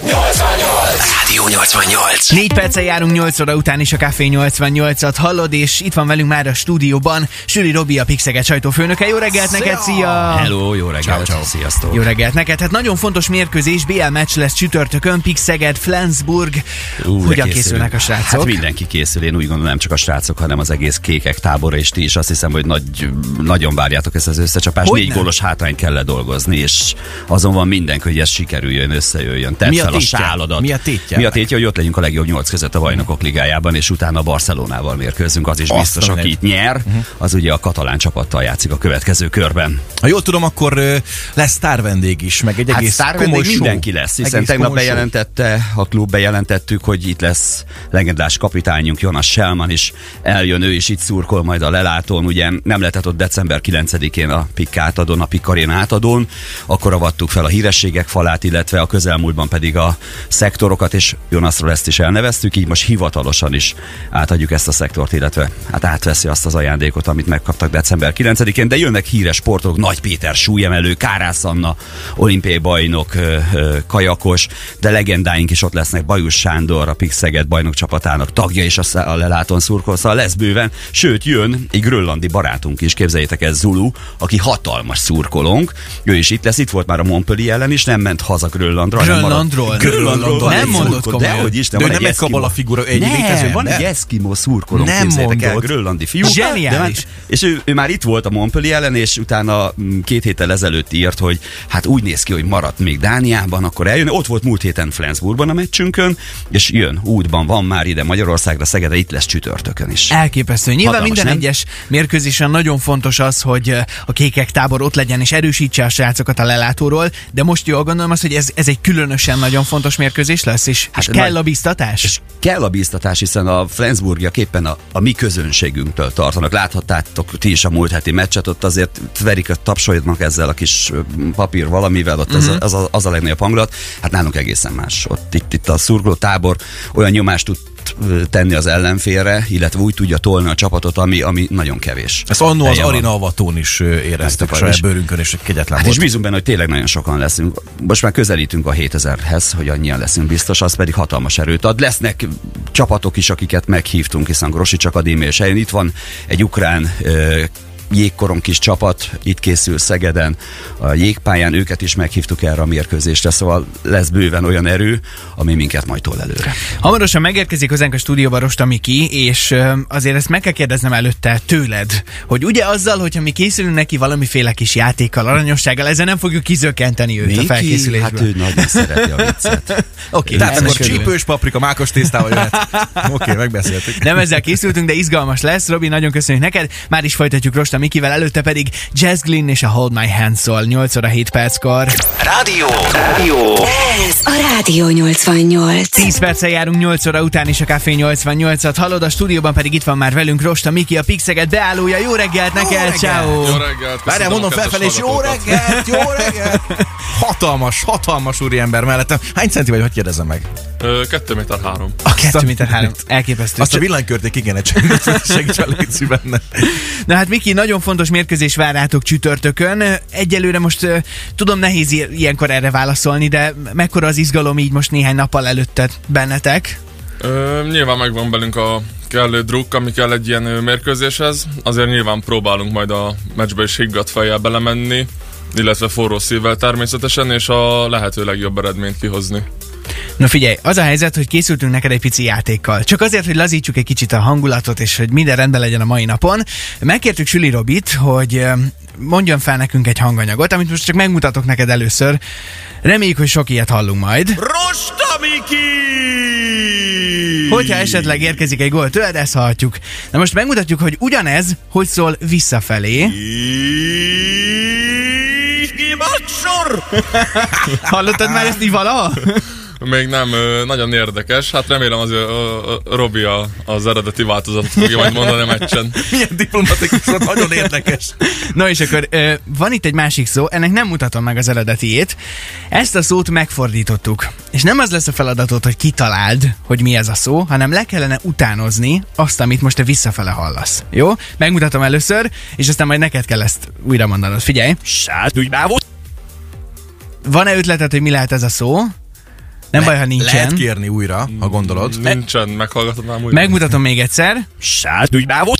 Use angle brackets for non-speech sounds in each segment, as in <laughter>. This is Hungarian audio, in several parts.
No es extraño Rádió 88. Négy perccel járunk 8 óra után is a Café 88-at hallod, és itt van velünk már a stúdióban Süli Robi, a Pixeget sajtófőnöke. Jó reggelt neked, szia! Hello, jó reggelt, ciao, ciao. sziasztok. Jó reggelt neked. Hát nagyon fontos mérkőzés, BL meccs lesz csütörtökön, Pixeget, Flensburg. Ú, Hogyan készülnek a srácok? Hát mindenki készül, én úgy gondolom, nem csak a srácok, hanem az egész kékek tábora, és ti is azt hiszem, hogy nagy, nagyon várjátok ezt az összecsapást. Hogy Négy nem? gólos hátrányt kell ledolgozni, és azon van mindenki, hogy ez sikerüljön, összejöjjön. Tedd Mi a fel a tétje? sáladat. Mi a tétje Mi a tétje, hogy ott legyünk a legjobb nyolc között a bajnokok ligájában, és utána a Barcelonával mérkőzünk. Az is Azt biztos, aki itt nyer, az ugye a katalán csapattal játszik a következő körben. Ha jól tudom, akkor lesz sztár vendég is, meg egy Hát egész sztárvendég komoly show. mindenki lesz, hiszen Egész tegnap bejelentette a klub, bejelentettük, hogy itt lesz legendás kapitányunk, Jonas Selman is eljön, ő is itt szurkol majd a lelátón, ugye nem lehetett ott december 9-én a PIK átadón, a PIK Arena átadón, akkor avattuk fel a hírességek falát, illetve a közelmúltban pedig a szektorokat, és Jonasról ezt is elneveztük, így most hivatalosan is átadjuk ezt a szektort, illetve hát átveszi azt az ajándékot, amit megkaptak december 9-én, de jönnek híres sportolók, Nagy Péter súlyemelő, Kárász Anna, olimpiai bajnok, kajakos, de legendáink is ott lesznek, Bajus Sándor, a Pixeget bajnok csapatának tagja is a, lelátón szurkol, szóval lesz bőven, sőt jön egy grönlandi barátunk is, képzeljétek ez Zulu, aki hatalmas szurkolónk, ő is itt lesz, itt volt már a Montpellier ellen is, nem ment haza Grönlandra. hanem Grönlandról? Grönlandról. van Nem egy mondod szurkoló, komolyan. Dehogy is, De egy nem egy kabala figura, egy nem, létező, van egy eszkimó szurkolónk, Nem el, grönlandi fiú. Zseniális. De már- és ő, ő, már itt volt a Montpellier ellen, és utána mm, két héttel ezelőtt írt, hogy hát úgy néz ki, hogy maradt még Dániában, akkor eljön. Ott volt múlt héten Flensburgban a meccsünkön, és jön, útban van már ide Magyarországra, Szegede, itt lesz csütörtökön is. Elképesztő. Nyilván Hatalmas, minden nem? egyes mérkőzésen nagyon fontos az, hogy a kékek tábor ott legyen és erősítse a srácokat a lelátóról, de most jól gondolom azt, hogy ez, ez egy különösen nagyon fontos mérkőzés lesz, és, Hát és kell nagy- a biztatás? És kell a bíztatás, hiszen a Flensburgiak éppen a, a mi közönségünktől tartanak. Láthattátok ti is a múlt heti meccset, ott azért verik, tapsoljanak ezzel a kis papír valamivel, ott az, a, az, a, az a legnagyobb hangulat. Hát nálunk egészen más. Ott itt, itt a szurkoló tábor olyan nyomást tud tenni az ellenfélre, illetve úgy tudja tolni a csapatot, ami, ami nagyon kevés. Ezt annó az. Arena Avatón is éreztük Hát, saját és- bőrünkön, és kegyetlen Hát és volt. bízunk benne, hogy tényleg nagyon sokan leszünk. Most már közelítünk a 7000-hez, hogy annyian leszünk biztos, az pedig hatalmas erőt ad. Lesznek csapatok is, akiket meghívtunk, hiszen Grosics Akadémia és helyen itt van egy ukrán ö, jégkoron kis csapat, itt készül Szegeden, a jégpályán, őket is meghívtuk erre a mérkőzésre, szóval lesz bőven olyan erő, ami minket majd tol előre. Hamarosan megérkezik hozzánk a stúdióba Rosta Miki, és azért ezt meg kell kérdeznem előtte tőled, hogy ugye azzal, hogyha mi készülünk neki valamiféle kis játékkal, aranyossággal, ezzel nem fogjuk kizökkenteni őt a Miki, felkészülésből. hát ő nagyon szereti a viccet. <laughs> Oké, Tehát ennek akkor csípős paprika, mákos tésztával jöhet. <laughs> Oké, megbeszéltük. Nem ezzel készültünk, de izgalmas lesz. Robi, nagyon köszönjük neked. Már is folytatjuk Rosta Mikivel, előtte pedig Jazz Glynn és a Hold My Hand szól 8 óra 7 perckor. Rádió. Rádió. Ez a Rádió 88. 10 perccel járunk 8 óra után is a Café 88-at hallod, a stúdióban pedig itt van már velünk Rosta Miki, a Pixeget beállója. Jó reggelt neked, ciao. Jó reggelt! Várjál, mondom felfelé, és jó reggelt, jó reggelt! <laughs> Hatalmas, hatalmas úriember mellettem. Hány centi vagy, hogy kérdezem meg? Ö, Kettő méter három. A 2 méter 3. Elképesztő. Azt a villanykörték igen, egy <laughs> segíts fel, légy benne. Na hát Miki, nagyon fontos mérkőzés vár rátok csütörtökön. Egyelőre most tudom nehéz ilyenkor erre válaszolni, de mekkora az izgalom így most néhány nappal előtte bennetek? Ö, nyilván megvan belünk a kellő druk, ami kell egy ilyen mérkőzéshez. Azért nyilván próbálunk majd a meccsbe is higgadt fejjel belemenni, illetve forró szívvel természetesen, és a lehető legjobb eredményt kihozni. Na figyelj, az a helyzet, hogy készültünk neked egy pici játékkal. Csak azért, hogy lazítsuk egy kicsit a hangulatot, és hogy minden rendben legyen a mai napon. Megkértük Süli Robit, hogy mondjon fel nekünk egy hanganyagot, amit most csak megmutatok neked először. Reméljük, hogy sok ilyet hallunk majd. Rosta Miki! Hogyha esetleg érkezik egy gól tőled, ezt hallhatjuk. Na most megmutatjuk, hogy ugyanez, hogy szól visszafelé. Hallottad már ezt így valaha? Még nem, nagyon érdekes. Hát remélem az Robi a, az eredeti változatot fogja majd mondani a meccsen. <laughs> Milyen diplomatikus volt, nagyon érdekes. Na és akkor van itt egy másik szó, ennek nem mutatom meg az eredetiét. Ezt a szót megfordítottuk. És nem az lesz a feladatod, hogy kitaláld, hogy mi ez a szó, hanem le kellene utánozni azt, amit most te visszafele hallasz. Jó? Megmutatom először, és aztán majd neked kell ezt újra mondanod. Figyelj! Sát, úgy. Van-e ötleted, hogy mi lehet ez a szó? Nem baj, ha nincsen. Lehet kérni újra, ha gondolod. Nincsen, meghallgathatnám úgy. Megmutatom még egyszer. Sát, úgy bávó.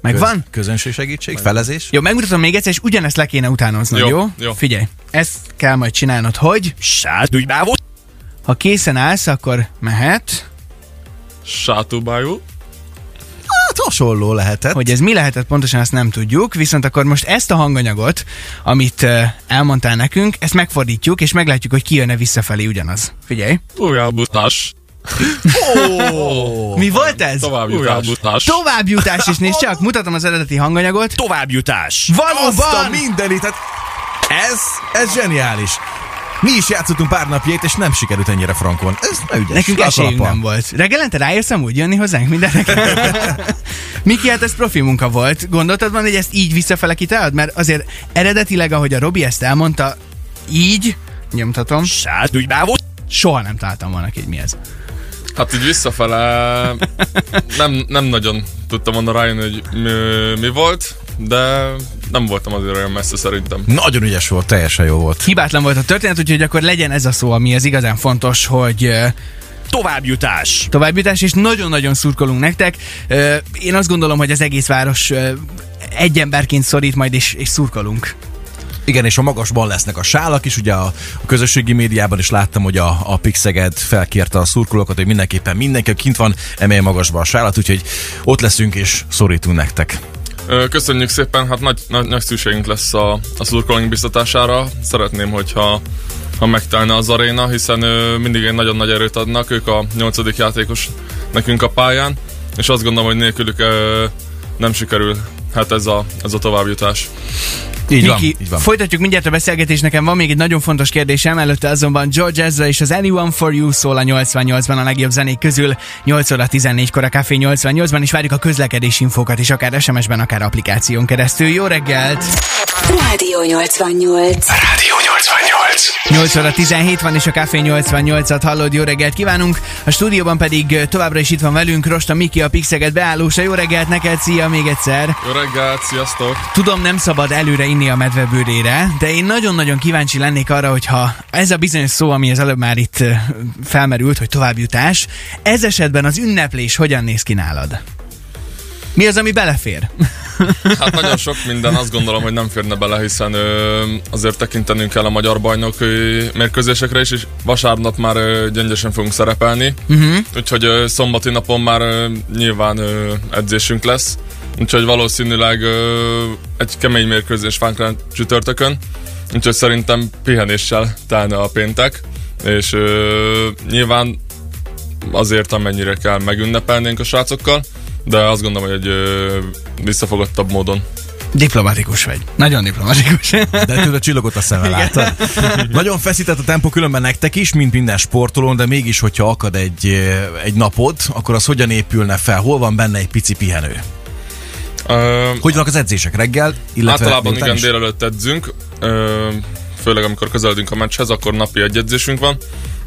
Megvan? Közönség segítség, felezés. Jó, megmutatom még egyszer, és ugyanezt le kéne utánoznod, jó? Jó, jó? Figyelj, ezt kell majd csinálnod, hogy Sát, úgy bávó. ha készen állsz, akkor mehet. Sátúbájú. Hát hasonló lehetett. Hogy ez mi lehetett pontosan, azt nem tudjuk, viszont akkor most ezt a hanganyagot, amit uh, elmondtál nekünk, ezt megfordítjuk, és meglátjuk, hogy kijön-e visszafelé ugyanaz. Figyelj. Újjábutás. Oh. Mi volt ez? Továbbjutás. Újjábutás. Továbbjutás, és nézd csak, mutatom az eredeti hanganyagot. Továbbjutás. Azt a Valóban! mindenit, hát ez, ez zseniális. Mi is játszottunk pár napjét, és nem sikerült ennyire frankon. Ez ne ügyes. Nekünk esélyünk nem volt. Reggelente rájössz úgy jönni hozzánk mindennek? <laughs> Miki, hát ez profi munka volt. Gondoltad van, hogy ezt így visszafele kitalálod? Mert azért eredetileg, ahogy a Robi ezt elmondta, így, nyomtatom, Sát, úgy bávó. soha nem találtam volna hogy mi ez. Hát így visszafele <laughs> nem, nem nagyon tudtam volna rájönni, hogy mi, mi volt, de nem voltam azért olyan messze szerintem. Nagyon ügyes volt, teljesen jó volt. Hibátlan volt a történet, úgyhogy akkor legyen ez a szó, ami az igazán fontos, hogy Továbbjutás. továbbjutás, és nagyon-nagyon szurkolunk nektek. Én azt gondolom, hogy az egész város egy emberként szorít majd, és, és szurkolunk. Igen, és a magasban lesznek a sálak is, ugye a, a közösségi médiában is láttam, hogy a, a Pixeged felkérte a szurkolókat, hogy mindenképpen mindenki, kint van, emelje magasba a sálat, úgyhogy ott leszünk és szorítunk nektek. Köszönjük szépen, hát nagy, nagy, nagy szükségünk lesz a, a szurkolóink biztatására. Szeretném, hogyha ha megtelne az aréna, hiszen ö, mindig egy nagyon nagy erőt adnak, ők a nyolcadik játékos nekünk a pályán, és azt gondolom, hogy nélkülük ö, nem sikerül hát ez a, ez a továbbjutás. Így van, Miki, így van. folytatjuk mindjárt a beszélgetést, nekem van még egy nagyon fontos kérdésem, előtte azonban George Ezra és az Anyone for You szól a 88-ban a legjobb zenék közül, 8 óra 14-kor a Café 88-ban, és várjuk a közlekedési infókat is, akár SMS-ben, akár applikáción keresztül. Jó reggelt! Rádió 88. Rádió 88. 8 óra 17 van, és a Café 88-at hallod, jó reggelt kívánunk! A stúdióban pedig továbbra is itt van velünk Rosta Miki, a Pixeget beállósa. Jó reggelt neked, szia még egyszer! Jó reggelt, sziasztok! Tudom, nem szabad előre inni a medvebőrére, de én nagyon-nagyon kíváncsi lennék arra, hogyha ez a bizonyos szó, ami az előbb már itt felmerült, hogy továbbjutás, ez esetben az ünneplés hogyan néz ki nálad? Mi az, ami belefér? Hát nagyon sok minden azt gondolom, hogy nem férne bele, hiszen ö, azért tekintenünk kell a magyar bajnok ö, mérkőzésekre is, és vasárnap már ö, gyöngyösen fogunk szerepelni. Uh-huh. Úgyhogy ö, szombati napon már ö, nyilván ö, edzésünk lesz. Úgyhogy valószínűleg ö, egy kemény mérkőzés vánk rá csütörtökön. Úgyhogy szerintem pihenéssel telne a péntek. És ö, nyilván azért, amennyire kell megünnepelnénk a srácokkal, de azt gondolom, hogy egy ö, visszafogottabb módon. Diplomatikus vagy. Nagyon diplomatikus. De tőle csillogott a szeme, látod? Nagyon feszített a tempó különben nektek is, mint minden sportolón, de mégis, hogyha akad egy, egy napod, akkor az hogyan épülne fel? Hol van benne egy pici pihenő? Ö, Hogy vannak az edzések reggel? Illetve Általában igen, is? délelőtt edzünk, ö, főleg amikor közeledünk a meccshez, akkor napi egy edzésünk van,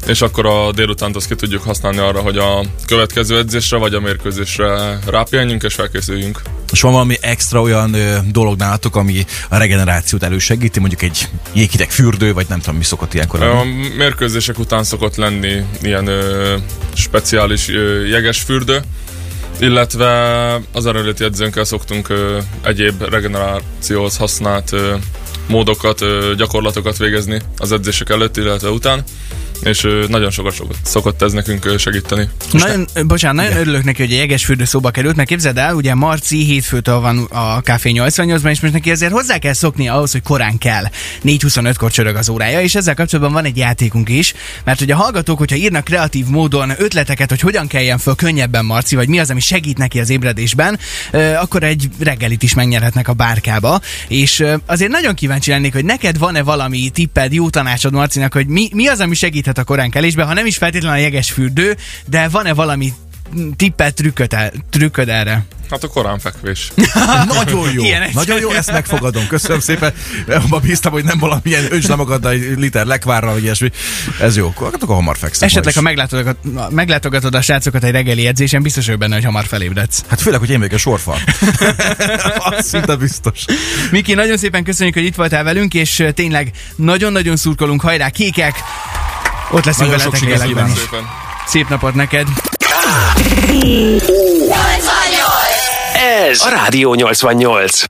és akkor a délutánt azt ki tudjuk használni arra, hogy a következő edzésre vagy a mérkőzésre rápihenjünk és felkészüljünk. És van valami extra olyan ö, dolog nálatok, ami a regenerációt elősegíti, mondjuk egy jéghideg fürdő, vagy nem tudom, mi szokott ilyenkor A lenni? mérkőzések után szokott lenni ilyen ö, speciális ö, jeges fürdő, illetve az erőléti edzőnkkel szoktunk ö, egyéb regenerációhoz használt ö, módokat, ö, gyakorlatokat végezni az edzések előtt, illetve után, és nagyon sokat, szokott ez nekünk segíteni. Nagyon, bocsánat, nagyon örülök neki, hogy a jegesfürdő szóba került, mert képzeld el, ugye Marci hétfőtől van a Café 88-ban, és most neki azért hozzá kell szokni ahhoz, hogy korán kell. 4.25-kor csörög az órája, és ezzel kapcsolatban van egy játékunk is, mert hogy a hallgatók, hogyha írnak kreatív módon ötleteket, hogy hogyan keljen föl könnyebben Marci, vagy mi az, ami segít neki az ébredésben, akkor egy reggelit is megnyerhetnek a bárkába. És azért nagyon kíváncsi lennék, hogy neked van-e valami tipped, jó tanácsod Marcinak, hogy mi, mi az, ami segíthet a koránkelésben, ha nem is feltétlenül a jegesfürdő, de van-e valami tippet, trükköd, el, trükköd erre? Hát a korán fekvés. <laughs> Nagyon jó, Ilyen nagyon jó, ezt megfogadom. Köszönöm szépen. Abba bíztam, hogy nem valamilyen önts magaddal egy liter lekvárral, vagy ilyesmi. Ez jó, akkor akkor hamar fekszem. Esetleg, ha ma is. meglátogat, meglátogatod a srácokat egy reggeli edzésen, biztos vagyok benne, hogy hamar felébredsz. Hát főleg, hogy én vagyok a sorfal. <laughs> Az szinte biztos. Miki, nagyon szépen köszönjük, hogy itt voltál velünk, és tényleg nagyon-nagyon szurkolunk, hajrá kékek! Ott leszünk Nagyon veletek sikert élekben is. Szépen. Szép napot neked! Ez a Rádió 88.